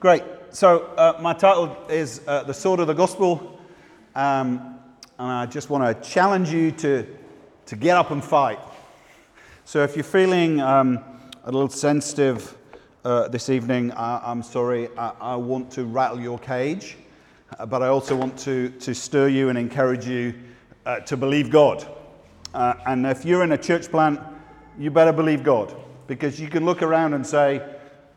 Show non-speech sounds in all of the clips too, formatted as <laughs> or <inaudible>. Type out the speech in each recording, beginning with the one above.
Great. So, uh, my title is uh, The Sword of the Gospel. Um, and I just want to challenge you to, to get up and fight. So, if you're feeling um, a little sensitive uh, this evening, I, am sorry. I, I, want to rattle your cage, uh, but I also want to, to stir you and encourage you uh, to believe God. Uh, and if you're in a church plant, you better believe God because you can look around and say,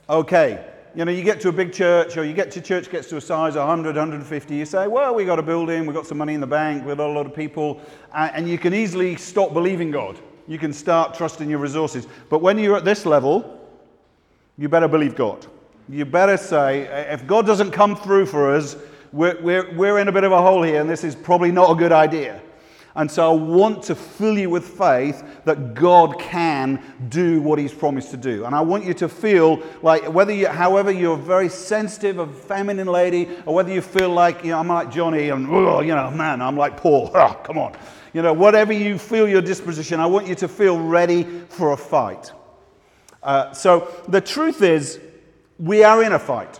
okay, you know, you get to a big church or you get to church gets to a size of 100, 150, you say, well, we got a building, we've got some money in the bank, we've got a lot of people, and you can easily stop believing God. You can start trusting your resources. But when you're at this level, you better believe God. You better say, if God doesn't come through for us, we're, we're, we're in a bit of a hole here, and this is probably not a good idea. And so I want to fill you with faith that God can do what He's promised to do. And I want you to feel like whether you, however you're very sensitive, a feminine lady, or whether you feel like, you know, I'm like Johnny and, you know, man, I'm like Paul. <laughs> Oh, come on. You know, whatever you feel your disposition, I want you to feel ready for a fight. Uh, so the truth is, we are in a fight.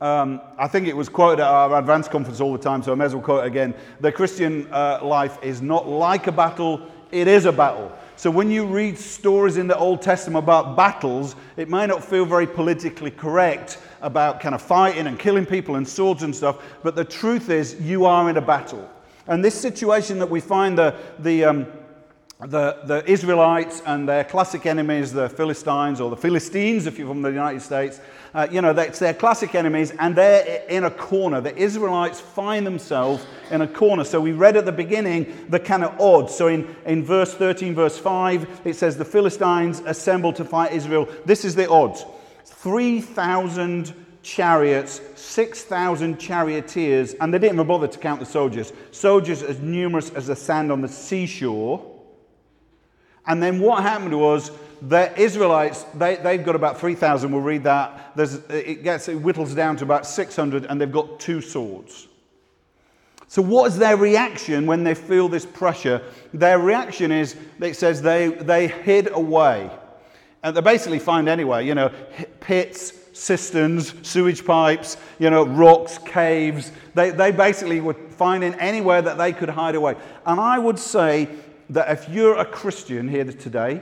Um, I think it was quoted at our Advance conference all the time, so I may as well quote it again. The Christian uh, life is not like a battle, it is a battle. So when you read stories in the Old Testament about battles, it may not feel very politically correct about kind of fighting and killing people and swords and stuff, but the truth is you are in a battle. And this situation that we find the, the um, the, the Israelites and their classic enemies, the Philistines or the Philistines, if you're from the United States, uh, you know, it's their classic enemies, and they're in a corner. The Israelites find themselves in a corner. So we read at the beginning the kind of odds. So in, in verse 13, verse 5, it says, The Philistines assembled to fight Israel. This is the odds 3,000 chariots, 6,000 charioteers, and they didn't even bother to count the soldiers. Soldiers as numerous as the sand on the seashore. And then what happened was the Israelites, they, they've got about 3,000, we'll read that. There's, it, gets, it whittles down to about 600, and they've got two swords. So, what is their reaction when they feel this pressure? Their reaction is, it says they, they hid away. And they basically find anywhere, you know, pits, cisterns, sewage pipes, you know, rocks, caves. They, they basically were finding anywhere that they could hide away. And I would say that if you're a Christian here today,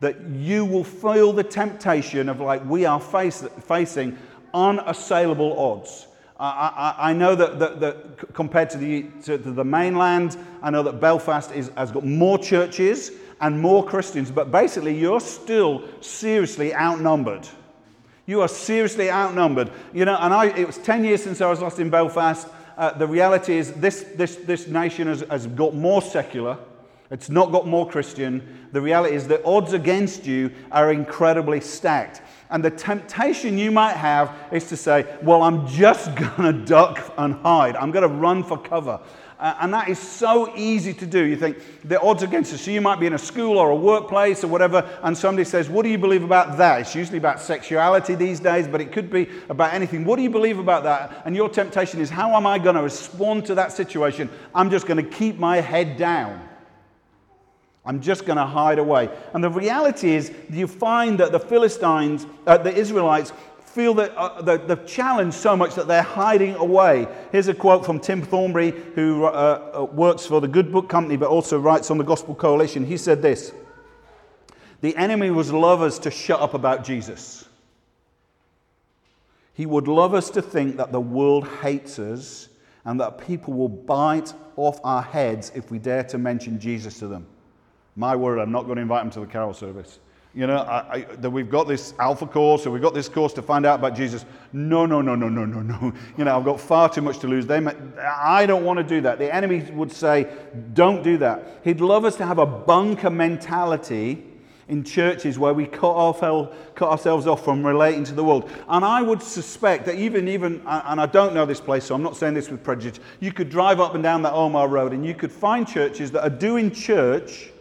that you will feel the temptation of like we are face, facing unassailable odds. I, I, I know that, that, that, compared to the, to the mainland, I know that Belfast is, has got more churches and more Christians, but basically you're still seriously outnumbered. You are seriously outnumbered. You know, and I, it was 10 years since I was last in Belfast. Uh, the reality is this, this, this nation has, has got more secular. It's not got more Christian. The reality is the odds against you are incredibly stacked. And the temptation you might have is to say, Well, I'm just <laughs> going to duck and hide. I'm going to run for cover. Uh, and that is so easy to do. You think the odds against us. So you might be in a school or a workplace or whatever, and somebody says, What do you believe about that? It's usually about sexuality these days, but it could be about anything. What do you believe about that? And your temptation is, How am I going to respond to that situation? I'm just going to keep my head down. I'm just going to hide away. And the reality is, you find that the Philistines, uh, the Israelites, feel that, uh, the, the challenge so much that they're hiding away. Here's a quote from Tim Thornborough, who uh, uh, works for the Good Book Company but also writes on the Gospel Coalition. He said this The enemy would love us to shut up about Jesus. He would love us to think that the world hates us and that people will bite off our heads if we dare to mention Jesus to them. My word, I'm not going to invite them to the carol service. You know, I, I, that we've got this alpha course or we've got this course to find out about Jesus. No, no, no, no, no, no, no. You know, I've got far too much to lose. They, I don't want to do that. The enemy would say, don't do that. He'd love us to have a bunker mentality in churches where we cut ourselves, cut ourselves off from relating to the world. And I would suspect that even, even, and I don't know this place, so I'm not saying this with prejudice, you could drive up and down that Ormeau Road and you could find churches that are doing church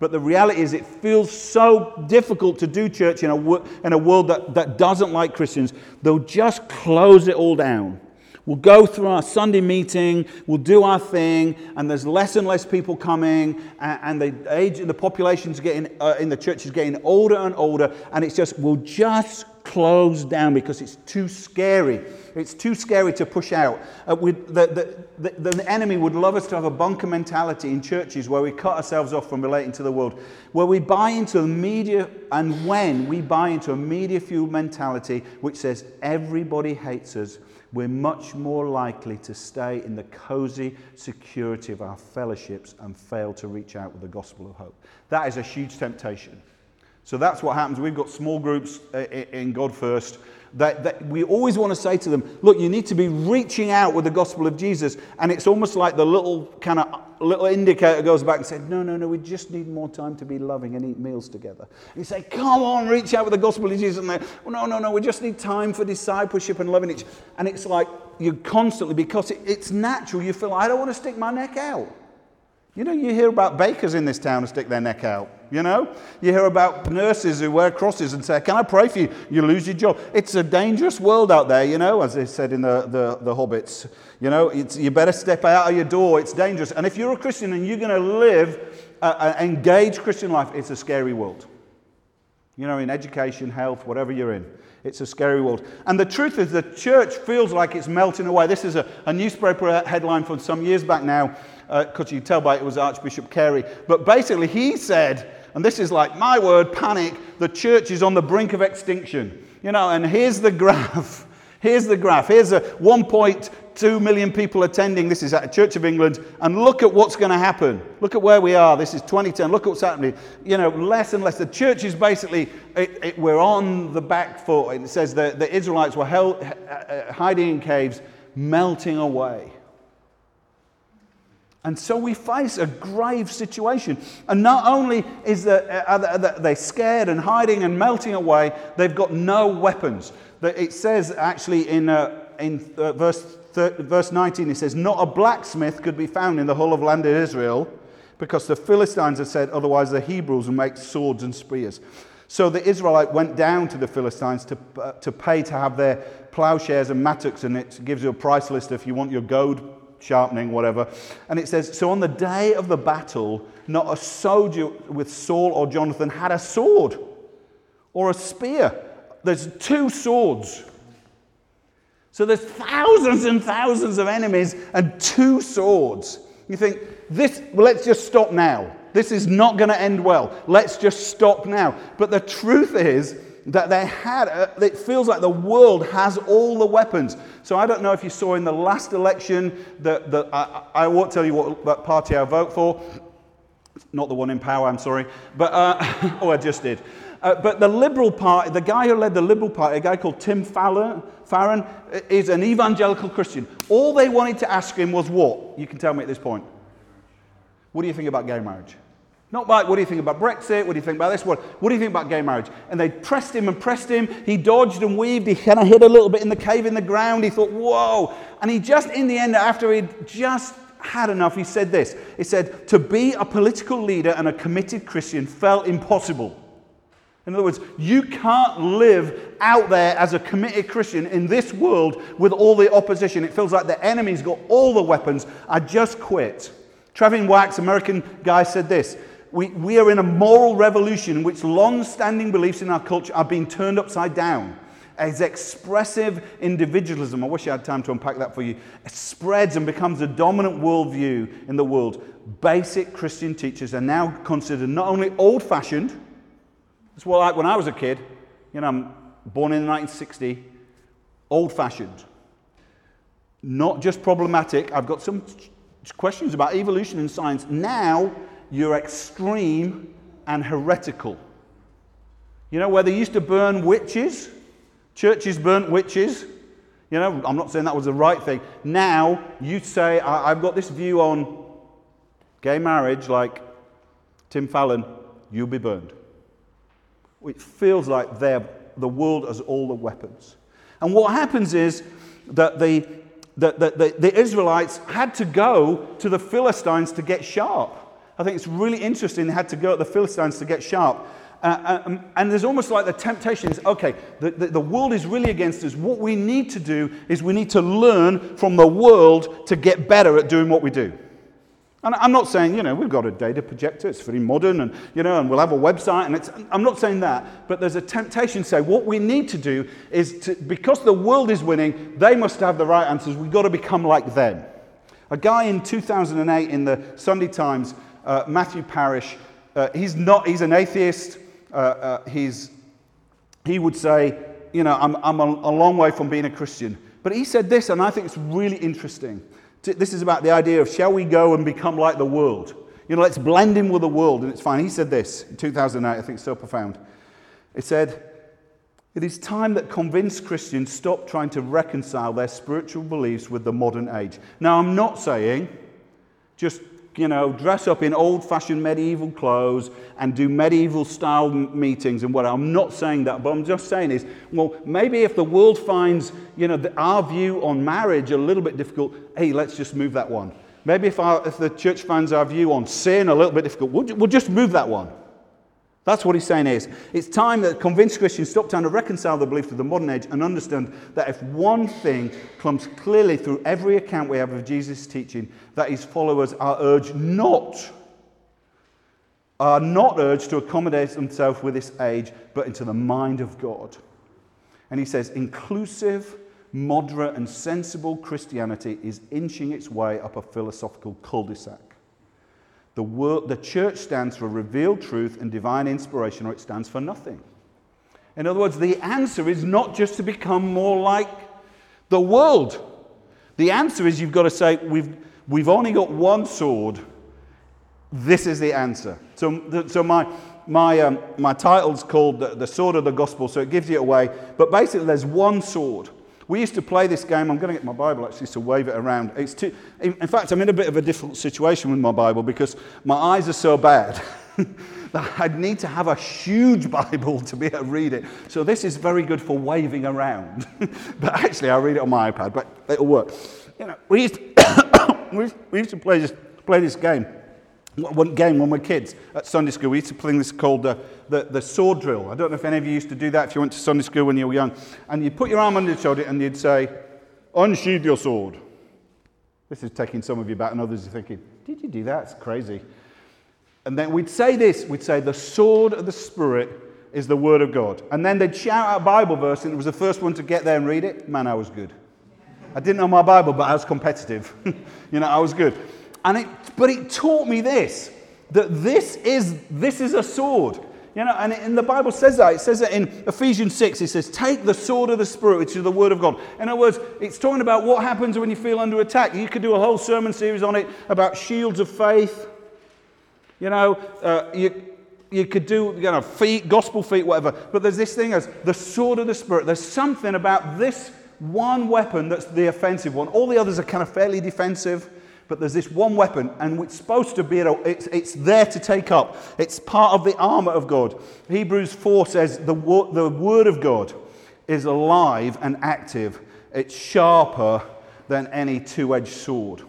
but the reality is, it feels so difficult to do church in a, in a world that, that doesn't like Christians. They'll just close it all down. We'll go through our Sunday meeting, we'll do our thing, and there's less and less people coming, and, and the age, the population's getting uh, in the church is getting older and older, and it's just we'll just closed down because it's too scary. It's too scary to push out. Uh, the, the, the, the, enemy would love us to have a bunker mentality in churches where we cut ourselves off from relating to the world, where we buy into the media, and when we buy into a media fueled mentality which says everybody hates us, we're much more likely to stay in the cozy security of our fellowships and fail to reach out with the gospel of hope. That is a huge temptation. So that's what happens. We've got small groups uh, in Godfirst. That, that, we always want to say to them, look, you need to be reaching out with the gospel of Jesus. And it's almost like the little kind of little indicator goes back and says, no, no, no, we just need more time to be loving and eat meals together. And you say, come on, reach out with the gospel of Jesus. And they, no, no, no, we just need time for discipleship and loving each. And it's like you constantly, because it, it's natural, you feel, I don't want to stick my neck out. You know, you hear about bakers in this town who stick their neck out. You know, you hear about nurses who wear crosses and say, Can I pray for you? You lose your job. It's a dangerous world out there, you know, as they said in the, the, the Hobbits. You know, you better step out of your door. It's dangerous. And if you're a Christian and you're going to live an engaged Christian life, it's a scary world. You know, in education, health, whatever you're in. It's a scary world. And the truth is, the church feels like it's melting away. This is a, a newspaper headline from some years back now because uh, you tell by it, was Archbishop Carey. But basically, he said, and this is like my word, panic, the church is on the brink of extinction. You know, and here's the <laughs> graph. Here's the graph. Here's a 1.2 million people attending. This is at Church of England. And look at what's going to happen. Look at where we are. This is 2010. Look at what's happening. You know, less and less. The church is basically, it, it, we're on the back foot. It says that the Israelites were held, uh, hiding in caves, melting away. And so we face a grave situation. And not only is the, uh, they scared and hiding and melting away, they've got no weapons. It says actually in, uh, in uh, verse, verse 19, it says, Not a blacksmith could be found in the whole of land of Israel because the Philistines had said, otherwise the Hebrews will make swords and spears. So the Israelite went down to the Philistines to, uh, to pay to have their plowshares and mattocks, and it gives you a price list if you want your goad sharpening, whatever. And it says, So on the day of the battle, not a soldier with Saul or Jonathan had a sword or a spear. There's two swords. So there's thousands and thousands of enemies and two swords. You think, this, well, let's just stop now. This is not going to end well. Let's just stop now. But the truth is, that they had, a, it feels like the world has all the weapons. So I don't know if you saw in the last election that, that I, I won't tell you what that party I vote for. Not the one in power, I'm sorry. But, uh, <laughs> oh, I just did. Uh, but the Liberal Party, the guy who led the Liberal Party, a guy called Tim Farron, Farron, is an evangelical Christian. All they wanted to ask him was what? You can tell me at this point. What do you think about gay marriage? Not like, what do you think about Brexit? What do you think about this? What, what do you think about gay marriage? And they pressed him and pressed him. He dodged and weaved. He kind of hid a little bit in the cave in the ground. He thought, whoa. And he just, in the end, after he'd just had enough, he said this. He said, to be a political leader and a committed Christian felt impossible. In other words, you can't live out there as a committed Christian in this world with all the opposition. It feels like the enemy's got all the weapons. I just quit. Trevin Wax, American guy, said this we, we are in a moral revolution in which long standing beliefs in our culture are being turned upside down. As expressive individualism, I wish I had time to unpack that for you, spreads and becomes a dominant worldview in the world. Basic Christian teachers are now considered not only old fashioned, it's what like when I was a kid, you know, I'm born in 1960, old fashioned, not just problematic. I've got some questions about evolution and science. Now, you're extreme and heretical. You know, where they used to burn witches, churches burnt witches. You know, I'm not saying that was the right thing. Now, you say, I've got this view on gay marriage, like Tim Farron, you'll be burned. It feels like the world has all the weapons. And what happens is that the, the, the, the Israelites had to go to the Philistines to get sharp. I think it's really interesting they had to go at the Philistines to get sharp. Uh, um, and there's almost like the temptation is okay, the, the, the, world is really against us. What we need to do is we need to learn from the world to get better at doing what we do. And I'm not saying, you know, we've got a data projector, it's very modern, and, you know, and we'll have a website, and it's, I'm not saying that, but there's a temptation to say what we need to do is to, because the world is winning, they must have the right answers, we've got to become like them. A guy in 2008 in the Sunday Times, uh, Matthew Parris, uh, he's not, he's an atheist, uh, uh he's, he would say, you know, I'm, I'm a, a long way from being a Christian. But he said this, and I think it's really interesting. This is about the idea of shall we go and become like the world? You know, let's blend in with the world, and it's fine. He said this in 2008, I think it's so profound. He said, It is time that convinced Christians stop trying to reconcile their spiritual beliefs with the modern age. Now, I'm not saying just you know, dress up in old fashioned medieval clothes and do medieval style meetings and what. I'm not saying that, but I'm just saying is, well, maybe if the world finds, you know, the, our view on marriage a little bit difficult, hey, let's just move that one. Maybe if, our, if the church finds our view on sin a little bit difficult, we'll, we'll just move that one. That's what he's saying is it's time that convinced Christians stop trying to reconcile the belief to the modern age and understand that if one thing comes clearly through every account we have of Jesus' teaching, that his followers are urged not, are not urged to accommodate themselves with this age, but into the mind of God. And he says, inclusive, moderate, and sensible Christianity is inching its way up a philosophical cul de sac. The, word, the church stands for revealed truth and divine inspiration, or it stands for nothing. In other words, the answer is not just to become more like the world. The answer is you've got to say, we've, we've only got one sword. This is the answer. So, so my, my, um, my title's called the, the Sword of the Gospel, so it gives you away. But basically, there's one sword. We used to play this game. I'm going to get my Bible actually to wave it around. It's too, in, fact, I'm in a bit of a difficult situation with my Bible because my eyes are so bad. <laughs> that I'd need to have a huge <laughs> Bible to be able to read it. So this is very good for waving around. <laughs> but actually, I'll read it on my iPad, but it'll work. You know, we used <coughs> to, we used to play, this, play this game one game when we were kids at Sunday school, we used to play this called the, the, the, sword drill. I don't know if any of you used to do that if you went to Sunday school when you were young. And you'd put your arm under your shoulder and you'd say, unsheathe your sword. This is taking some of you back, and others are thinking, did you do that? It's crazy. And then we'd say this we'd say, the sword of the Spirit is the Word of God. And then they'd shout out a Bible verse, and it was the first one to get there and read it. Man, I was good. I didn't know my Bible, but I was competitive. <laughs> you know, I was good. And it, but it taught me this that this is, this is a sword. You know, and, and the Bible says that. It says that in Ephesians 6. It says, Take the sword of the Spirit, which is the Word of God. In other words, it's talking about what happens when you feel under attack. You could do a whole sermon series on it about shields of faith. You know, uh, you, you could do, you know, feet, gospel feet, whatever. But there's this thing as the sword of the Spirit. There's something about this one weapon that's the offensive one. All the others are kind of fairly defensive but there's this one weapon, and it's supposed to be, it's, it's there to take up. It's part of the armor of God. Hebrews 4 says the, the word of God is alive and active, it's sharper than any two edged sword.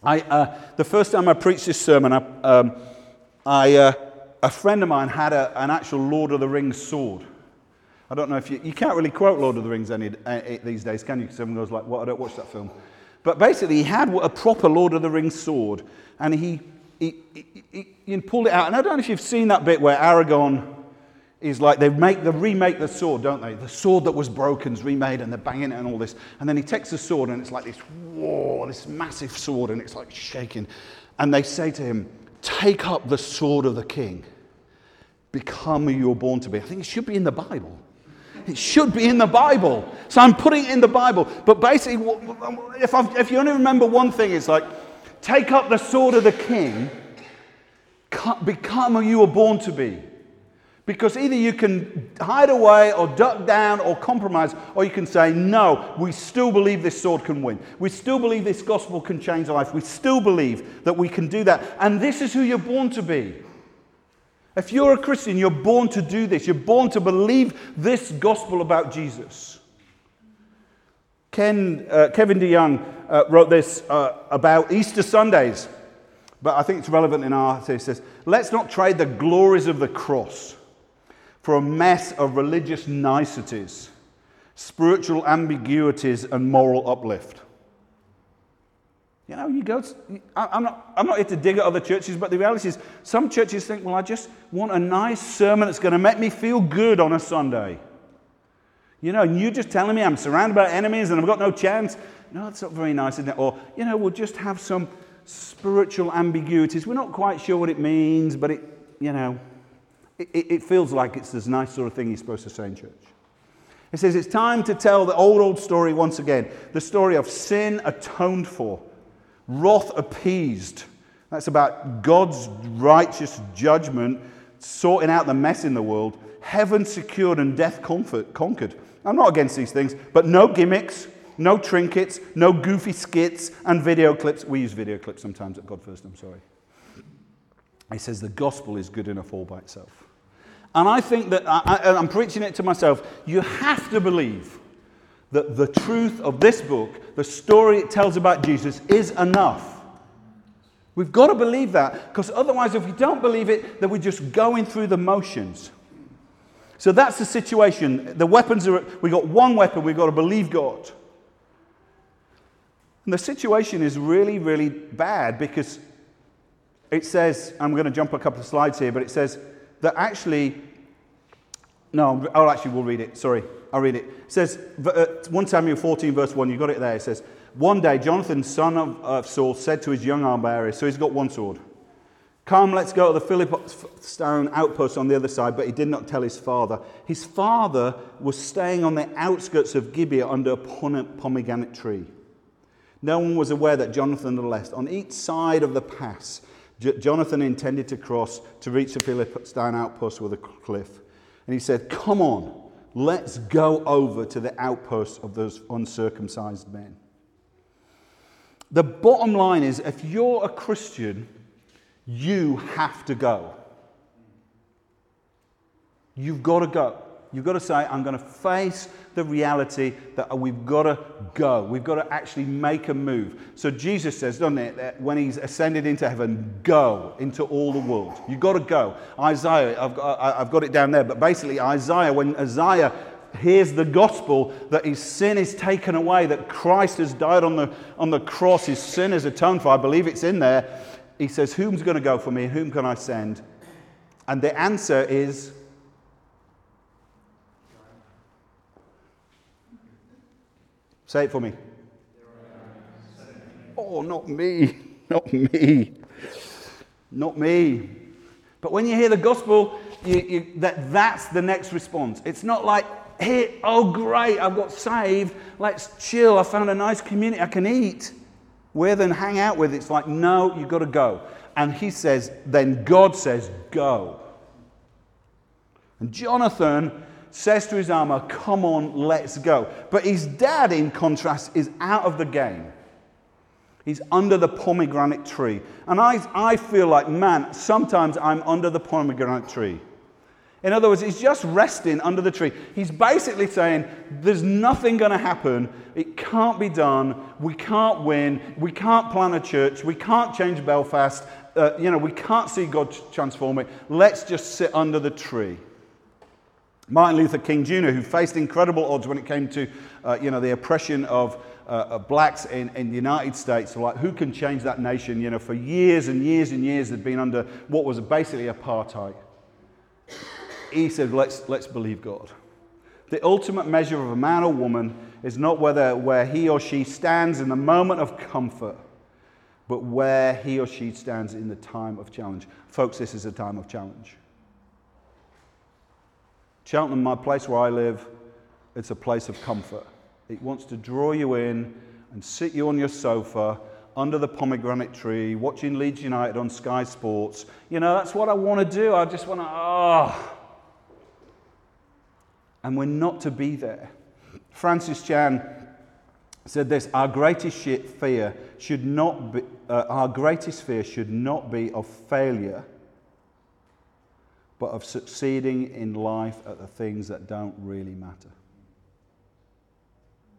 I, uh, the first time I preached this sermon, I, um, I, uh, a friend of mine had a, an actual Lord of the Rings sword. I don't know if you, you can't really quote Lord of the Rings any, uh, these days, can you? Because everyone goes like, "What? I don't watch that film." But basically, he had a proper Lord of the Rings sword, and he, he, he, he pulled it out. And I don't know if you've seen that bit where Aragorn is like they make the remake the sword, don't they? The sword that was broken is remade, and they're banging it and all this. And then he takes the sword, and it's like this whoa, this massive sword, and it's like shaking. And they say to him, "Take up the sword of the king. Become who you're born to be." I think it should be in the Bible. It should be in the Bible. So I'm putting it in the Bible. But basically, if, if you only remember one thing, it's like take up the sword of the king, become who you were born to be. Because either you can hide away or duck down or compromise, or you can say, No, we still believe this sword can win. We still believe this gospel can change life. We still believe that we can do that. And this is who you're born to be. If you're a Christian, you're born to do this. You're born to believe this gospel about Jesus. Ken, uh, Kevin DeYoung uh, wrote this uh, about Easter Sundays, but I think it's relevant in our. He says, Let's not trade the glories of the cross for a mess of religious niceties, spiritual ambiguities, and moral uplift. You know, you go, to, I'm, not, I'm not here to dig at other churches, but the reality is some churches think, well, I just want a nice sermon that's going to make me feel good on a Sunday. You know, and you're just telling me I'm surrounded by enemies and I've got no chance. No, that's not very nice, isn't it? Or, you know, we'll just have some spiritual ambiguities. We're not quite sure what it means, but it, you know, it, it feels like it's this nice sort of thing you're supposed to say in church. It says it's time to tell the old, old story once again the story of sin atoned for wrath appeased. That's about God's righteous judgment, sorting out the mess in the world, heaven secured and death comfort, conquered. I'm not against these things, but no gimmicks, no trinkets, no goofy skits and video clips. We use video clips sometimes at Godfirst, I'm sorry. He says the gospel is good enough all by itself. And I think that I, am preaching it to myself. You have to believe that the truth of this book, the story it tells about Jesus, is enough. We've got to believe that because otherwise, if we don't believe it, then we're just going through the motions. So that's the situation. The weapons are, we've got one weapon, we've got to believe God. And the situation is really, really bad because it says, I'm going to jump a couple of slides here, but it says that actually, no, oh, actually, we'll read it. Sorry. I'll read it. It says, uh, 1 Samuel 14, verse 1, you've got it there. It says, One day Jonathan, son of Saul, said to his young arm bearer, so he's got one sword, Come, let's go to the Philistine outpost on the other side. But he did not tell his father. His father was staying on the outskirts of Gibeah under a pomegranate tree. No one was aware that Jonathan had left. On each side of the pass, Jonathan intended to cross to reach the Philistine outpost with a cliff. And he said, Come on, Let's go over to the outposts of those uncircumcised men. The bottom line is if you're a Christian, you have to go. You've got to go. You've got to say, I'm going to face the reality that uh, we've got to go. We've got to actually make a move. So Jesus says, doesn't it, that when he's ascended into heaven, go into all the world. You've got to go. Isaiah, I've got, I've got it down there, but basically, Isaiah, when Isaiah hears the gospel that his sin is taken away, that Christ has died on the, on the cross, his sin is atoned for, I believe it's in there. He says, Whom's going to go for me? Whom can I send? And the answer is, Say it for me. Oh, not me. <laughs> Not me. Not me. But when you hear the gospel, you, you, that, that's the next response. It's not like, hey, oh, great, I've got saved. Let's chill. I found a nice community I can eat with and hang out with. It's like, no, you've got to go. And he says, then God says, go. And Jonathan says to his armor, Come on, let's go. But his dad, in contrast, is out of the game. He's under the pomegranate tree. And I, I feel like, man, sometimes I'm under the pomegranate tree. In other words, he's just resting under the tree. He's basically saying, There's nothing going to happen. It can't be done. We can't win. We can't plan a church. We can't change Belfast. Uh, you know, we can't see God transform it. Let's just sit under the tree. Martin Luther King Jr., who faced incredible odds when it came to uh, you know, the oppression of, uh, blacks in, in the United States. like, who can change that nation? You know, for years and years and years, they'd been under what was basically apartheid. He said, let's, let's believe God. The ultimate measure of a man or woman is not whether where he or she stands in the moment of comfort, but where he or she stands in the time of challenge. Folks, this is a time of challenge. Cheltenham, my place where I live, it's a place of comfort. It wants to draw you in and sit you on your sofa under the pomegranate tree, watching Leeds United on Sky Sports. You know, that's what I want to do. I just want to, ah. Oh. And we're not to be there. Francis Chan said this Our greatest fear should not be, uh, our greatest fear should not be of failure but of succeeding in life at the things that don't really matter.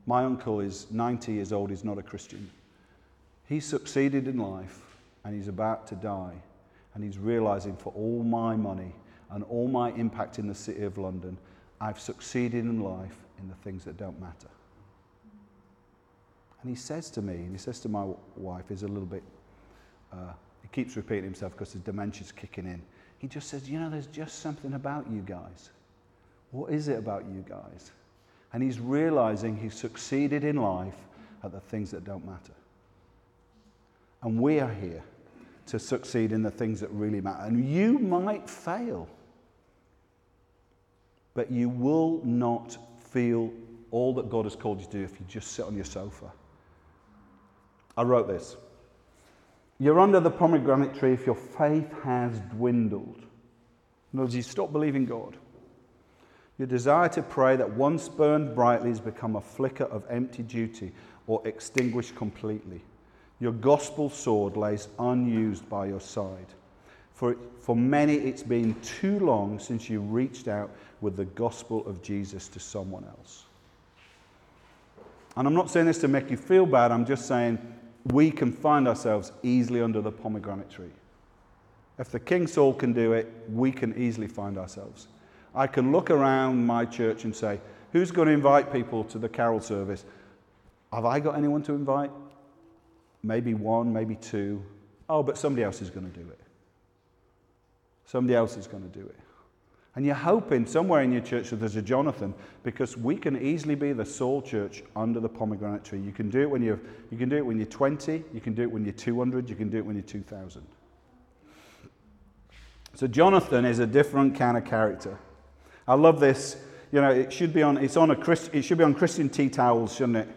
My uncle is 90 years old, he's not a Christian. He succeeded in life and he's about to die. And he's realizing for all my money and all my impact in the city of London, I've succeeded in life in the things that don't matter. And he says to me, and he says to my wife, he's a little bit, uh, he keeps repeating himself because his dementia's kicking in. He just says, You know, there's just something about you guys. What is it about you guys? And he's realizing he's succeeded in life at the things that don't matter. And we are here to succeed in the things that really matter. And you might fail, but you will not feel all that God has called you to do if you just sit on your sofa. I wrote this. You're under the pomegranate tree if your faith has dwindled. In other words, you stop believing God. Your desire to pray that once burned brightly has become a flicker of empty duty or extinguished completely. Your gospel sword lays unused by your side. For, for many, it's been too long since you reached out with the gospel of Jesus to someone else. And I'm not saying this to make you feel bad, I'm just saying we can find ourselves easily under the pomegranate tree. If the King Saul can do it, we can easily find ourselves. I can look around my church and say, who's going to invite people to the carol service? Have I got anyone to invite? Maybe one, maybe two. Oh, but somebody else is going to do it. Somebody else is going to do it. And you're hoping somewhere in your church that there's a Jonathan because we can easily be the Saul church under the pomegranate tree. You can do it when you're, you can do it when you're 20, you can do it when you're 200, you can do it when you're 2000. So Jonathan is a different kind of character. I love this. You know, it should be on, it's on a Christ, it should be on Christian tea towels, shouldn't it?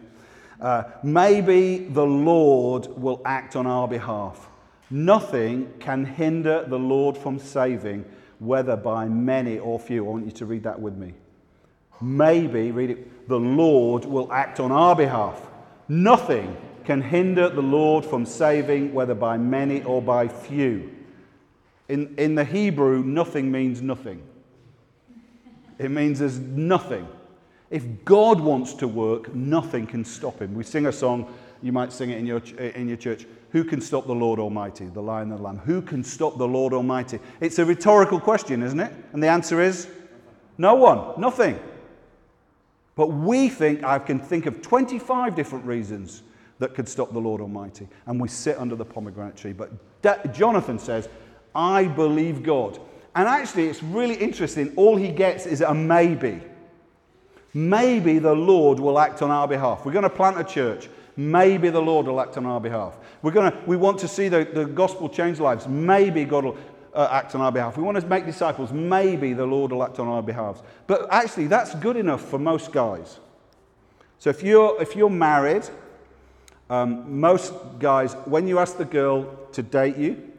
Uh, maybe the Lord will act on our behalf. Nothing can hinder the Lord from saving, whether by many or few. I want you to read that with me. Maybe, read it, the Lord will act on our behalf. Nothing can hinder the Lord from saving, whether by many or by few. In, in the Hebrew, nothing means nothing. It means there's nothing. If God wants to work, nothing can stop him. We sing a song, you might sing it in your, in your church. Who can stop the Lord Almighty, the lion and the lamb? Who can stop the Lord Almighty? It's a rhetorical question, isn't it? And the answer is no one, nothing. But we think, I can think of 25 different reasons that could stop the Lord Almighty. And we sit under the pomegranate tree. But Jonathan says, I believe God. And actually, it's really interesting. All he gets is a maybe. Maybe the Lord will act on our behalf. We're going to plant a church. Maybe the Lord will act on our behalf. We're to, we want to see the, the gospel change lives. Maybe God will uh, act on our behalf. We want to make disciples. Maybe the Lord will act on our behalf. But actually, that's good enough for most guys. So if you're, if you're married, um, most guys, when you ask the girl to date you,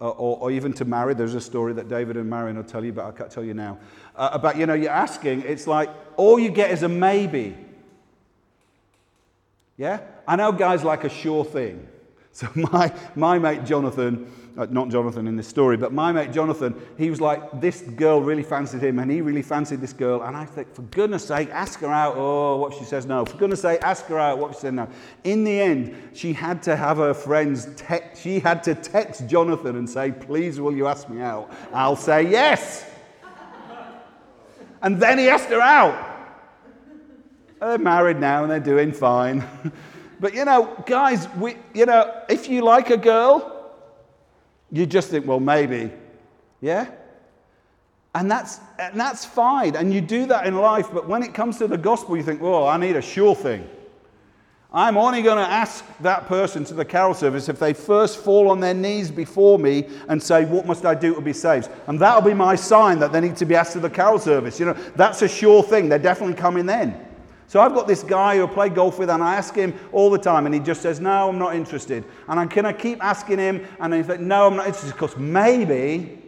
uh, or, or, even to marry. There's a story that David and Marion will tell you, but I can't tell you now. Uh, about, you know, you're asking, it's like all you get is a maybe. Yeah? I know guys like a sure thing. So <laughs> my, my mate Jonathan, uh, not Jonathan in this story, but my mate Jonathan, he was like, this girl really fancied him, and he really fancied this girl. And I think, for goodness sake, ask her out. Oh, what she says no. For goodness sake, ask her out. What she said no. In the end, she had to have her friends, text, she had to text Jonathan and say, please, will you ask me out? I'll say yes. and then he asked her out. They're married now and they're doing fine. <laughs> But you know, guys, we, you know, if you like a girl, you just think, well, maybe. Yeah? And that's, and that's fine. And you do that in life. But when it comes to the gospel, you think, well, I need a sure thing. I'm only going to ask that person to the carol service if they first fall on their knees before me and say, What must I do to be saved? And that'll be my sign that they need to be asked to the carol service. You know, that's a sure thing. They're definitely coming then. So I've got this guy who I play golf with, and I ask him all the time, and he just says, No, I'm not interested. And I can I keep asking him, and he's like, No, I'm not interested, because maybe,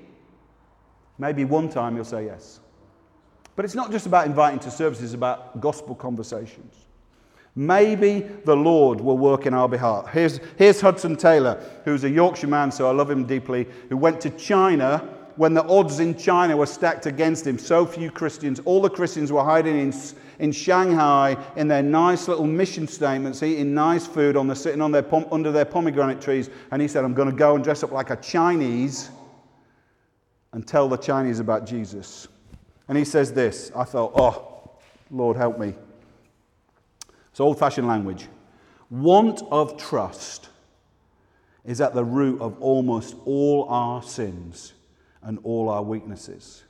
maybe one time he'll say yes. But it's not just about inviting to services, it's about gospel conversations. Maybe the Lord will work in our behalf. Here's, here's Hudson Taylor, who's a Yorkshire man, so I love him deeply, who went to China when the odds in China were stacked against him. So few Christians, all the Christians were hiding in in Shanghai in their nice little mission statements, eating nice food, on the, sitting on their pom- under their pomegranate trees. And he said, I'm going to go and dress up like a Chinese and tell the Chinese about Jesus. And he says this I thought, oh, Lord, help me. It's old fashioned language. Want of trust is at the root of almost all our sins and all our weaknesses.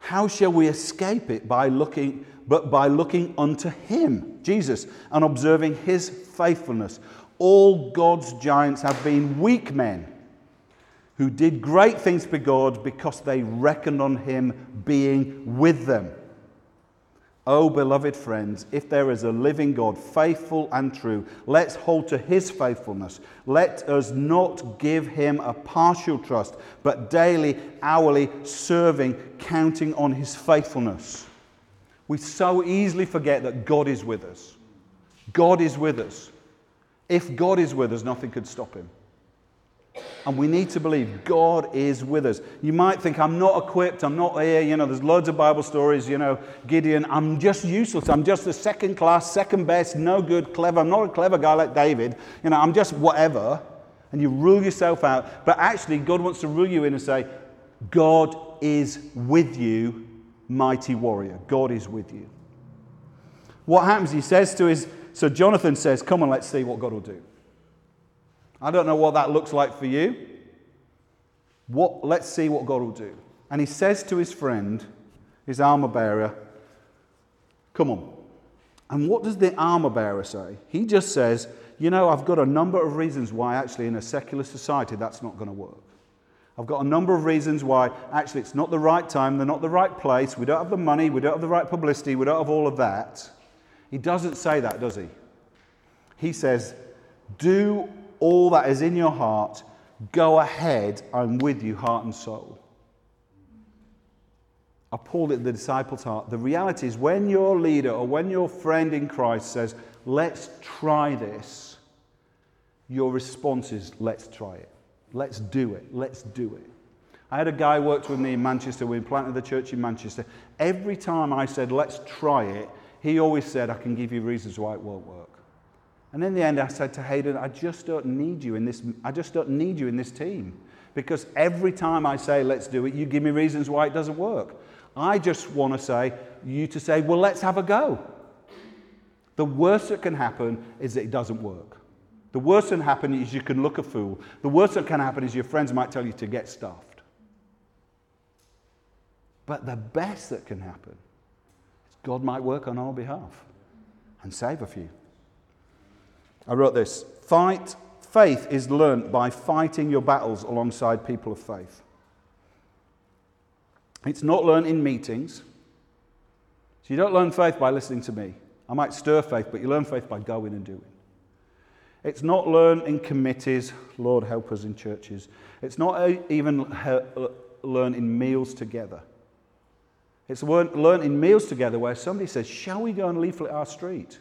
How shall we escape it? By looking, but by looking unto Him, Jesus, and observing His faithfulness. All God's giants have been weak men who did great things for God because they reckoned on Him being with them. Oh, beloved friends, if there is a living God, faithful and true, let's hold to his faithfulness. Let us not give him a partial trust, but daily, hourly serving, counting on his faithfulness. We so easily forget that God is with us. God is with us. If God is with us, nothing could stop him. And we need to believe God is with us. You might think, I'm not equipped, I'm not here. You know, there's loads of Bible stories, you know, Gideon, I'm just useless. I'm just a second class, second best, no good, clever. I'm not a clever guy like David. You know, I'm just whatever. And you rule yourself out. But actually, God wants to rule you in and say, God is with you, mighty warrior. God is with you. What happens? He says to his, so Jonathan says, Come on, let's see what God will do. I don't know what that looks like for you. What, let's see what God will do. And he says to his friend, his armor bearer, Come on. And what does the armor bearer say? He just says, You know, I've got a number of reasons why, actually, in a secular society, that's not going to work. I've got a number of reasons why, actually, it's not the right time, they're not the right place, we don't have the money, we don't have the right publicity, we don't have all of that. He doesn't say that, does he? He says, Do all that is in your heart, go ahead, I'm with you, heart and soul. I called it the disciple's heart. The reality is, when your leader or when your friend in Christ says, Let's try this, your response is, Let's try it. Let's do it. Let's do it. I had a guy worked with me in Manchester. We planted the church in Manchester. Every time I said, Let's try it, he always said, I can give you reasons why it won't work. And in the end, I said to Hayden, I just don't need you in this, I just don't need you in this team. Because every time I say, let's do it, you give me reasons why it doesn't work. I just want to say, you to say, well, let's have a go. The worst that can happen is that it doesn't work. The worst that can happen is you can look a fool. The worst that can happen is your friends might tell you to get stuffed. But the best that can happen is God might work on our behalf and save a few. I wrote this Fight, faith is learnt by fighting your battles alongside people of faith. It's not learned in meetings. So you don't learn faith by listening to me. I might stir faith, but you learn faith by going and doing. It's not learned in committees, Lord help us in churches. It's not even learned in meals together. It's learned in meals together where somebody says, Shall we go and leaflet our street?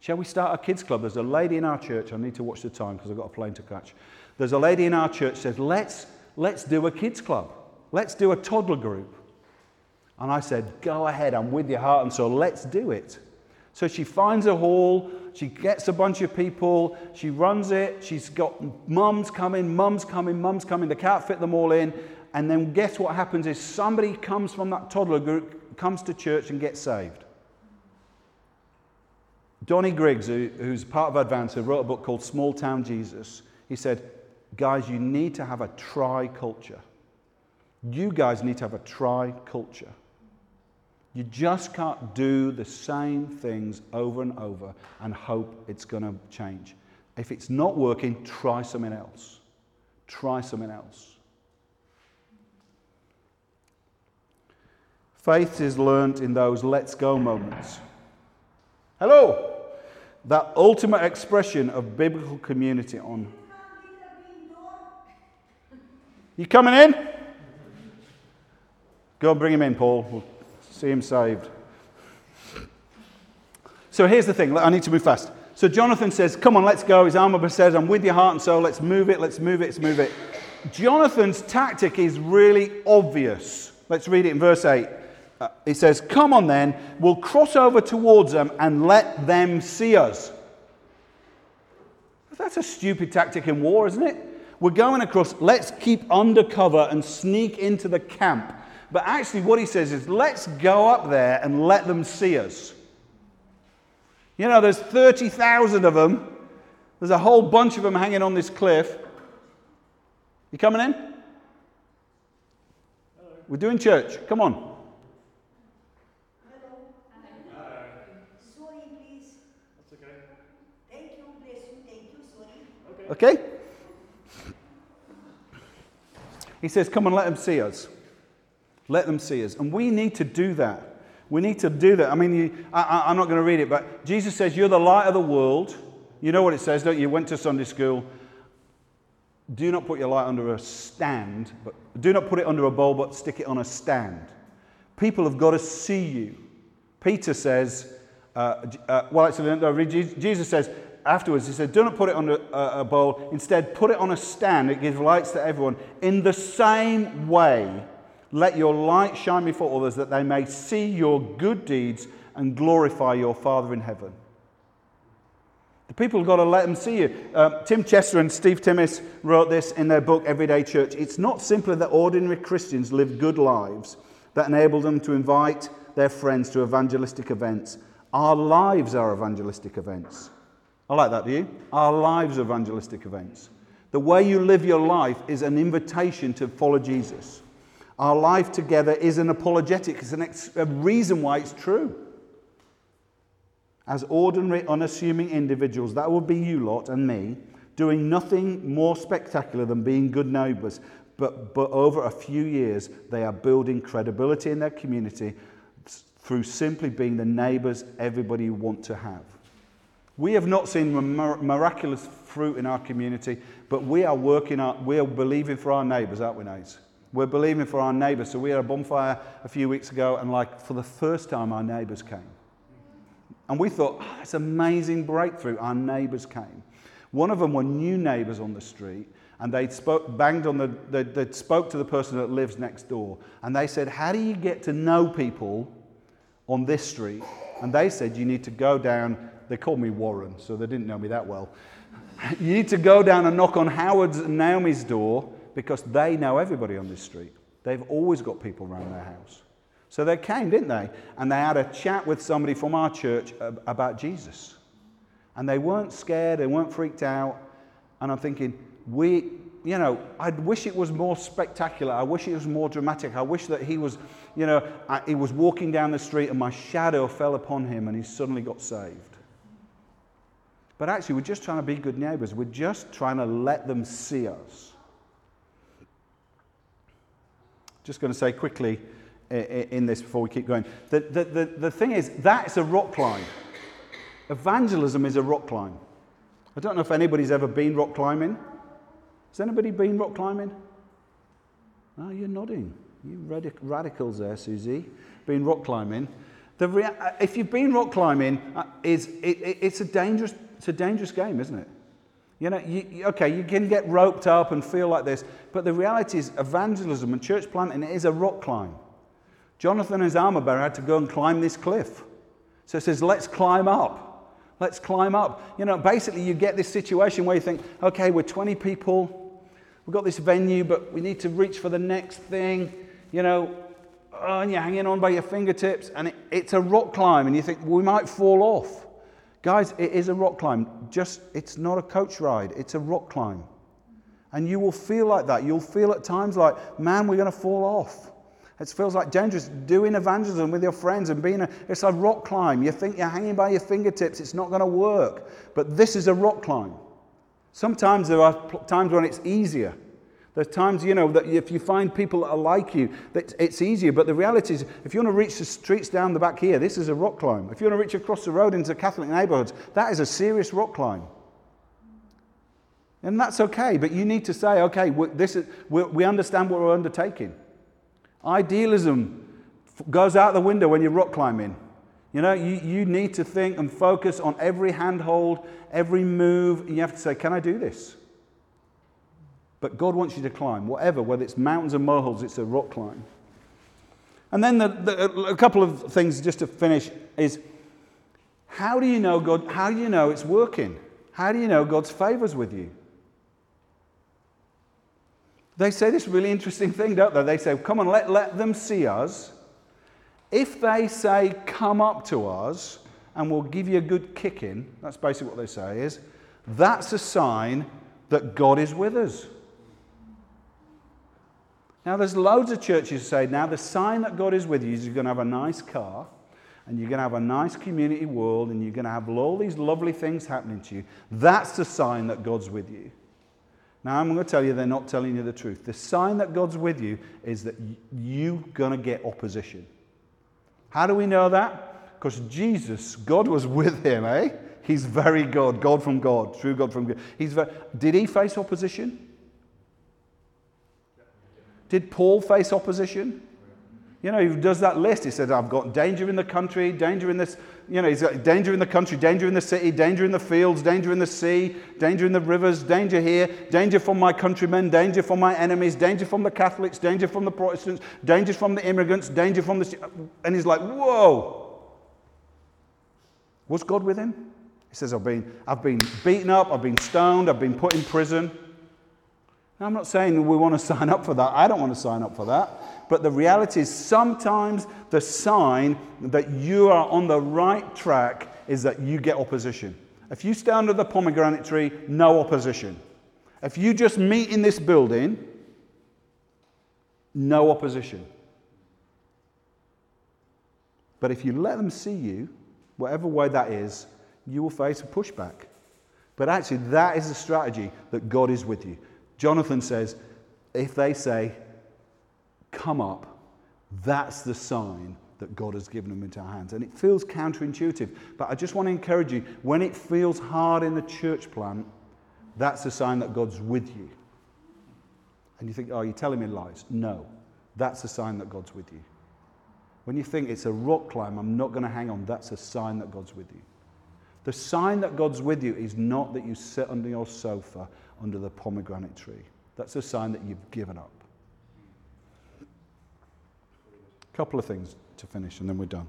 Shall we start a kids' club? There's a lady in our church, I need to watch the time because I've got a plane to catch. There's a lady in our church says, let's, let's do a kids' club. Let's do a toddler group. And I said, Go ahead, I'm with your heart and soul, let's do it. So she finds a hall, she gets a bunch of people, she runs it, she's got mums coming, mums coming, mums coming, they can't fit them all in. And then guess what happens is somebody comes from that toddler group, comes to church and gets saved. Donnie Griggs, who, who's part of Advance, who wrote a book called Small Town Jesus, he said, Guys, you need to have a tri culture. You guys need to have a tri culture. You just can't do the same things over and over and hope it's going to change. If it's not working, try something else. Try something else. Faith is learnt in those let's go moments. Hello. That ultimate expression of biblical community on. You coming in? Go and bring him in, Paul. We'll see him saved. So here's the thing. I need to move fast. So Jonathan says, Come on, let's go. His armor says, I'm with your heart and soul. Let's move it, let's move it, let's move it. Jonathan's tactic is really obvious. Let's read it in verse 8 uh, he says, Come on then, we'll cross over towards them and let them see us. That's a stupid tactic in war, isn't it? We're going across, let's keep undercover and sneak into the camp. But actually, what he says is, let's go up there and let them see us. You know, there's 30,000 of them. There's a whole bunch of them hanging on this cliff. You coming in? Hello. We're doing church. Come on. Hello. Hello. Sorry, please. That's okay. Thank you, bless you, thank you, sorry. Okay. He says, Come and let them see us. Let them see us. And we need to do that. We need to do that. I mean, you, I, I'm not going to read it, but Jesus says, You're the light of the world. You know what it says, don't you? You went to Sunday school. Do not put your light under a stand, but do not put it under a bowl, but stick it on a stand. People have got to see you. Peter says, uh, uh, well, actually, no, Jesus says afterwards, he said, Do not put it on a, a bowl. Instead, put it on a stand. It gives lights to everyone. In the same way, let your light shine before others that they may see your good deeds and glorify your Father in heaven. The people have got to let them see you. Uh, Tim Chester and Steve Timmis wrote this in their book, Everyday Church. It's not simply that ordinary Christians live good lives that enable them to invite their friends to evangelistic events. Our lives are evangelistic events. I like that, view. Our lives are evangelistic events. The way you live your life is an invitation to follow Jesus. Our life together is an apologetic, it's an ex- a reason why it's true as ordinary, unassuming individuals, that would be you lot and me, doing nothing more spectacular than being good neighbours. But, but over a few years, they are building credibility in their community through simply being the neighbours everybody want to have. We have not seen miraculous fruit in our community, but we are working, our, we are believing for our neighbours, aren't we, Nates? We're believing for our neighbours. So we had a bonfire a few weeks ago, and like for the first time, our neighbours came. And we thought, oh, it's amazing breakthrough. Our neighbours came. One of them were new neighbours on the street, and they spoke, banged on the, they, they spoke to the person that lives next door, and they said, How do you get to know people on this street? And they said, You need to go down. They called me Warren, so they didn't know me that well. <laughs> You need to go down and knock on Howard's and Naomi's door because they know everybody on this street. They've always got people around their house. So they came, didn't they? And they had a chat with somebody from our church about Jesus. And they weren't scared, they weren't freaked out. And I'm thinking, we, you know, I wish it was more spectacular. I wish it was more dramatic. I wish that he was, you know, I, he was walking down the street and my shadow fell upon him and he suddenly got saved. But actually, we're just trying to be good neighbors. We're just trying to let them see us. Just going to say quickly in this before we keep going. The, the, the, the thing is, that's a rock climb. Evangelism is a rock climb. I don't know if anybody's ever been rock climbing. Has anybody been rock climbing? Oh, you're nodding. You radic- radicals there, Susie. Been rock climbing. The rea- uh, if you've been rock climbing, uh, is, it, it, it's, a dangerous, it's a dangerous game, isn't it? You know, you, okay, you can get roped up and feel like this, but the reality is evangelism and church planting is a rock climb. Jonathan and his armor bearer had to go and climb this cliff. So it says, let's climb up. Let's climb up. You know, basically, you get this situation where you think, okay, we're 20 people. We've got this venue, but we need to reach for the next thing. You know, oh, and you're hanging on by your fingertips, and it, it's a rock climb, and you think, we might fall off. Guys, it is a rock climb. Just, it's not a coach ride, it's a rock climb. And you will feel like that. You'll feel at times like, man, we're going to fall off. It feels like dangerous doing evangelism with your friends and being a, it's a rock climb. You think you're hanging by your fingertips, it's not going to work. But this is a rock climb. Sometimes there are times when it's easier. There's times, you know, that if you find people that are like you, that it's easier. But the reality is, if you want to reach the streets down the back here, this is a rock climb. If you want to reach across the road into Catholic neighborhoods, that is a serious rock climb. And that's okay, but you need to say, okay, this is, we understand what we're undertaking. Idealism goes out the window when you're rock climbing. You know, you, you need to think and focus on every handhold, every move. And you have to say, Can I do this? But God wants you to climb, whatever, whether it's mountains or molehills, it's a rock climb. And then the, the, a couple of things just to finish is how do you know God, how do you know it's working? How do you know God's favors with you? They say this really interesting thing, don't they? They say, Come on, let, let them see us. If they say, Come up to us, and we'll give you a good kicking, that's basically what they say, is that's a sign that God is with us. Now, there's loads of churches say now the sign that God is with you is you're going to have a nice car and you're going to have a nice community world and you're going to have all these lovely things happening to you. That's the sign that God's with you. Now, I'm going to tell you they're not telling you the truth. The sign that God's with you is that you're going to get opposition. How do we know that? Because Jesus, God was with him, eh? He's very God, God from God, true God from God. He's very, did he face opposition? Did Paul face opposition? You know, he does that list. He said, I've got danger in the country, danger in this, you know, he's got danger in the country, danger in the city, danger in the fields, danger in the sea, danger in the rivers, danger here, danger from my countrymen, danger from my enemies, danger from the Catholics, danger from the Protestants, danger from the immigrants, danger from the. And he's like, whoa. Was God with him? He says, I've been, I've been beaten up, I've been stoned, I've been put in prison. Now, I'm not saying we want to sign up for that. I don't want to sign up for that. But the reality is, sometimes the sign that you are on the right track is that you get opposition. If you stand under the pomegranate tree, no opposition. If you just meet in this building, no opposition. But if you let them see you, whatever way that is, you will face a pushback. But actually, that is the strategy that God is with you. Jonathan says, if they say, come up, that's the sign that God has given them into our hands. And it feels counterintuitive, but I just want to encourage you when it feels hard in the church plant, that's a sign that God's with you. And you think, oh, you're telling me lies. No, that's a sign that God's with you. When you think it's a rock climb, I'm not going to hang on, that's a sign that God's with you. The sign that God's with you is not that you sit under your sofa under the pomegranate tree. That's a sign that you've given up. A couple of things to finish, and then we're done.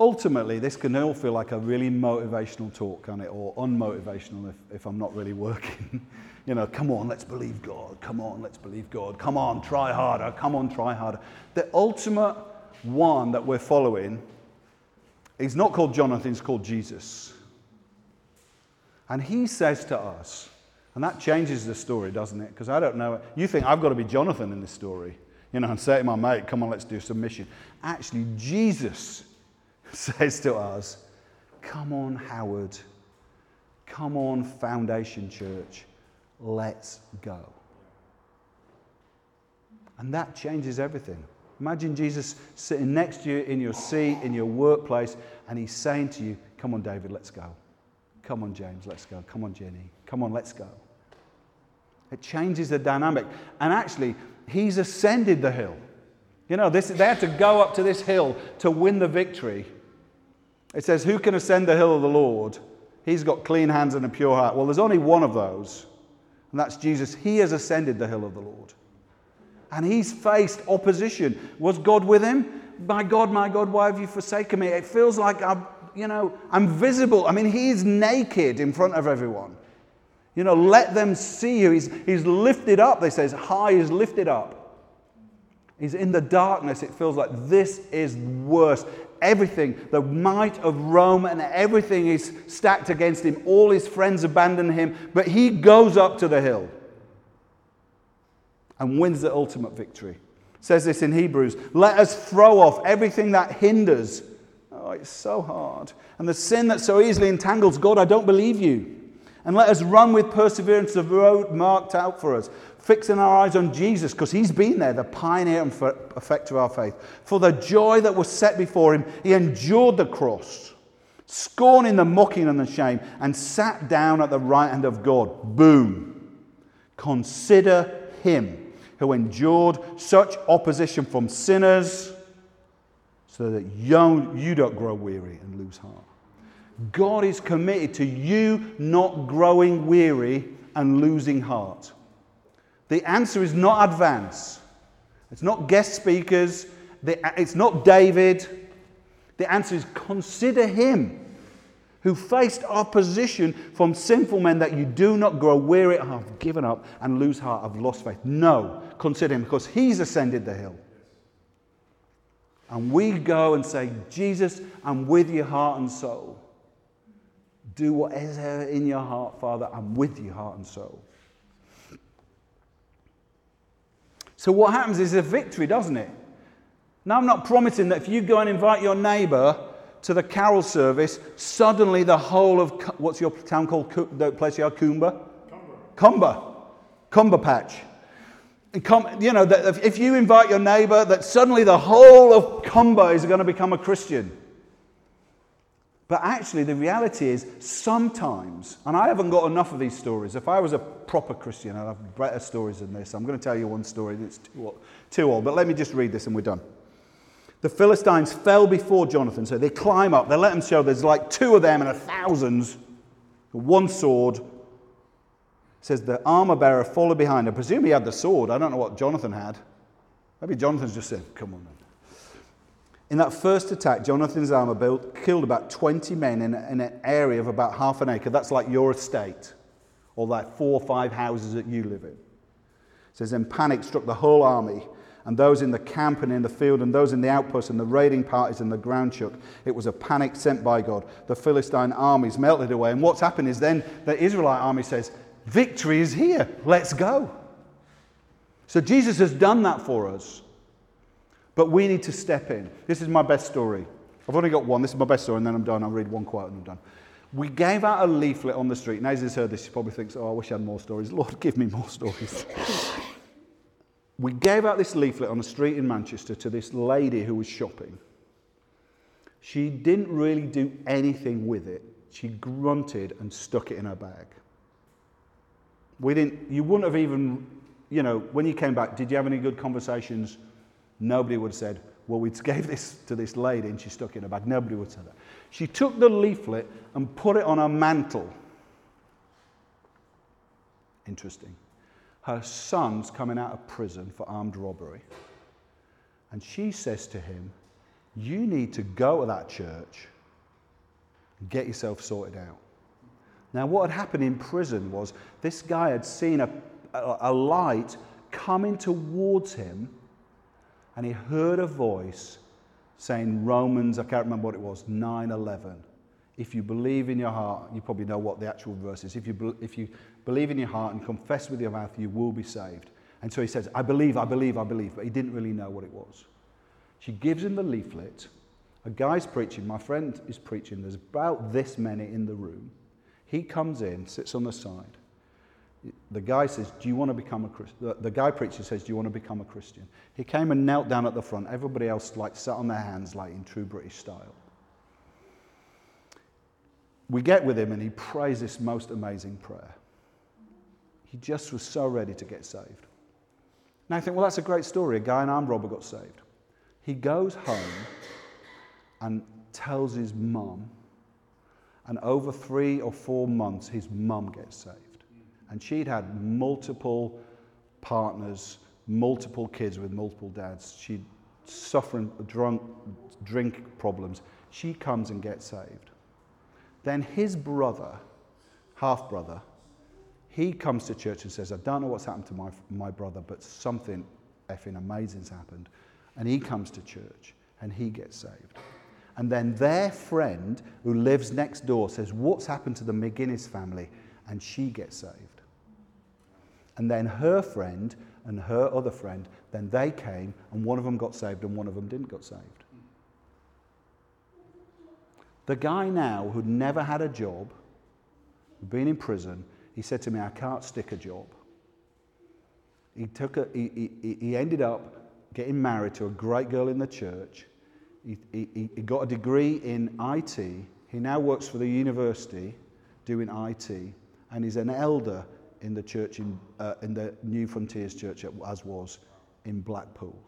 Ultimately, this can all feel like a really motivational talk, can it? Or unmotivational if, if I'm not really working. <laughs> you know, come on, let's believe God. Come on, let's believe God. Come on, try harder. Come on, try harder. The ultimate one that we're following is not called Jonathan, he's called Jesus. And he says to us, and that changes the story, doesn't it? Because I don't know. You think I've got to be Jonathan in this story. You know, and say to my mate, come on, let's do some mission. Actually, Jesus <laughs> says to us, come on, Howard. Come on, Foundation Church. Let's go. And that changes everything. Imagine Jesus sitting next to you in your seat, in your workplace, and he's saying to you, Come on, David, let's go. Come on, James, let's go. Come on, Jenny. Come on, let's go. It changes the dynamic. And actually, he's ascended the hill. You know, this, they had to go up to this hill to win the victory. It says, Who can ascend the hill of the Lord? He's got clean hands and a pure heart. Well, there's only one of those, and that's Jesus. He has ascended the hill of the Lord and he's faced opposition. Was God with him? My God, my God, why have you forsaken me? It feels like I'm, you know, I'm visible. I mean, he's naked in front of everyone. You know, let them see you. He's, he's lifted up, they says, high is lifted up. He's in the darkness. It feels like this is worse. Everything, the might of Rome and everything is stacked against him. All his friends abandon him, but he goes up to the hill and wins the ultimate victory. It says this in Hebrews let us throw off everything that hinders. Oh, it's so hard. And the sin that so easily entangles. God, I don't believe you. And let us run with perseverance the road marked out for us, fixing our eyes on Jesus, because he's been there, the pioneer and effect of our faith. For the joy that was set before him, he endured the cross, scorning the mocking and the shame, and sat down at the right hand of God. Boom. Consider him who endured such opposition from sinners so that you, don't grow weary and lose heart. God is committed to you not growing weary and losing heart. The answer is not advance. It's not guest speakers. It's not David. The answer is consider him who faced opposition from sinful men that you do not grow weary, I've given up, and lose heart, I've lost faith. No, consider him because he's ascended the hill. and we go and say, Jesus, I'm with your heart and soul. Do whatever in your heart, Father. I'm with you, heart and soul. So, what happens is a victory, doesn't it? Now, I'm not promising that if you go and invite your neighbor to the carol service, suddenly the whole of what's your town called? The place you are, Coomber? Comber. Comber Patch. You know, if you invite your neighbor, that suddenly the whole of Comber is going to become a Christian. But actually, the reality is sometimes, and I haven't got enough of these stories. If I was a proper Christian, I'd have better stories than this. I'm going to tell you one story that's too, too old, but let me just read this and we're done. The Philistines fell before Jonathan, so they climb up. They let him show there's like two of them and a thousands, one sword. Says the armor bearer followed behind. I presume he had the sword. I don't know what Jonathan had. Maybe Jonathan's just said, Come on, in that first attack, Jonathan's armor built killed about 20 men in, in an area of about half an acre. That's like your estate, or like four or five houses that you live in. It says, then panic struck the whole army, and those in the camp and in the field, and those in the outposts, and the raiding parties and the ground chuck. It was a panic sent by God. The Philistine armies melted away. And what's happened is then the Israelite army says, Victory is here. Let's go. So Jesus has done that for us. But we need to step in. This is my best story. I've only got one. This is my best story, and then I'm done. I'll read one quote and I'm done. We gave out a leaflet on the street. Nazy's heard this. He probably thinks, oh, I wish I had more stories. <laughs> Lord, give me more stories. we gave out this leaflet on the street in Manchester to this lady who was shopping. She didn't really do anything with it. She grunted and stuck it in her bag. We didn't, you wouldn't have even, you know, when you came back, did you have any good conversations Nobody would have said, Well, we <laughs> gave this to this lady and she stuck it in her bag. Nobody would say that. She took the leaflet and put it on her mantle. Interesting. Her son's coming out of prison for armed robbery. And she says to him, You need to go to that church and get yourself sorted out. Now, what had happened in prison was this guy had seen a, a, a light coming towards him and he heard a voice saying, Romans, I can't remember what it was, 9 11. If you believe in your heart, you probably know what the actual verse is. If you, if you believe in your heart and confess with your mouth, you will be saved. And so he says, I believe, I believe, I believe. But he didn't really know what it was. She gives him the leaflet. A guy's preaching. My friend is preaching. There's about this many in the room. He comes in, sits on the side the guy says, Do you want to become a Christian? The, guy preacher says, Do you want to become a Christian? He came and knelt down at the front. Everybody else like sat on their hands, like in true British style. We get with him and he prays this most amazing prayer. He just was so ready to get saved. Now I think, well, that's a great story. A guy, an armed robber, got saved. He goes home and tells his mum, and over three or four months, his mum gets saved. And she'd had multiple partners, multiple kids with multiple dads. She'd suffering drunk, drink problems. She comes and gets saved. Then his brother, half brother, he comes to church and says, I don't know what's happened to my, my brother, but something effing amazing's happened. And he comes to church and he gets saved. And then their friend who lives next door says, What's happened to the McGuinness family? And she gets saved. And then her friend and her other friend, then they came, and one of them got saved and one of them didn't get saved. The guy now who'd never had a job, been in prison, he said to me, I can't stick a job. He, took a, he, he, he ended up getting married to a great girl in the church. He, he, he got a degree in IT. He now works for the university doing IT, and he's an elder in the church in, uh, in the Newfrontiers Church as was in Blackpool.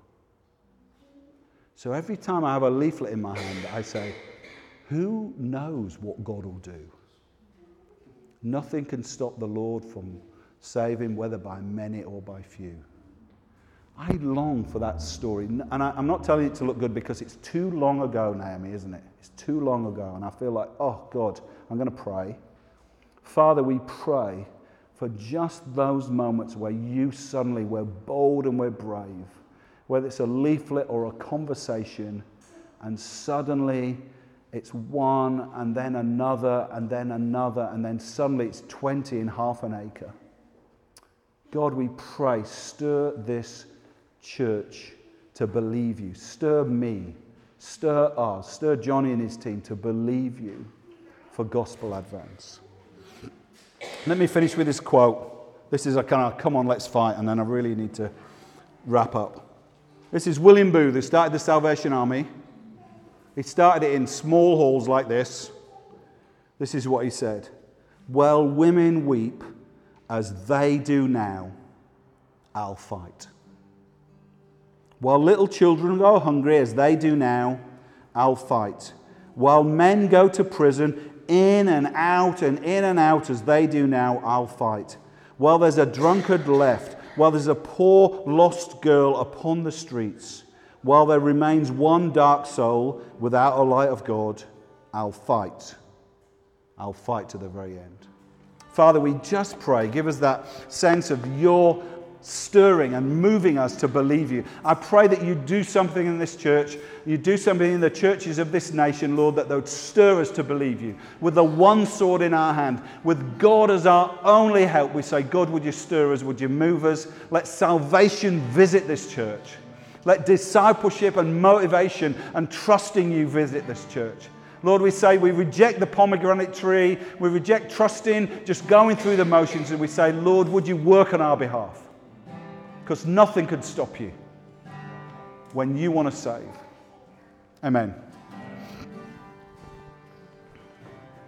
So every time I have a leaflet in my hand, I say, Who knows what God will do? Nothing can stop the Lord from saving, whether by many or by few. I long for that story. And I, am not telling it to look good because it's too long ago, Naomi, isn't it? It's too long ago. And I feel like, oh, God, I'm going to pray. Father, we pray for just those moments where you suddenly were bold and we're brave, whether it's a leaflet or a conversation, And suddenly it's one, and then another, and then another, and then suddenly it's 20 in half an acre. God, we pray, stir this church to believe you. Stir me, stir us, stir Johnny and his team to believe you for gospel advance. Let me finish with this quote. This is a kind of come on, let's fight, and then I really need to wrap up. This is William Booth, who started the Salvation Army. He started it in small halls like this. This is what he said Well, women weep as they do now, I'll fight. While little children go hungry as they do now, I'll fight. While men go to prison in and out and in and out as they do now, I'll fight. While there's a drunkard left, while there's a poor lost girl upon the streets, while there remains one dark soul without a light of God, I'll fight. I'll fight to the very end. Father, we just pray, give us that sense of your stirring and moving us to believe you. I pray that you do something in this church, you do something in the churches of this nation, Lord, that they would stir us to believe you. With the one sword in our hand, with God as our only help, we say, God, would you stir us? Would you move us? Let salvation visit this church. Let discipleship and motivation and trusting you visit this church. Lord, we say we reject the pomegranate tree. We reject trusting, just going through the motions. And we say, Lord, would you work on our behalf? Because nothing could stop you when you want to save. Amen.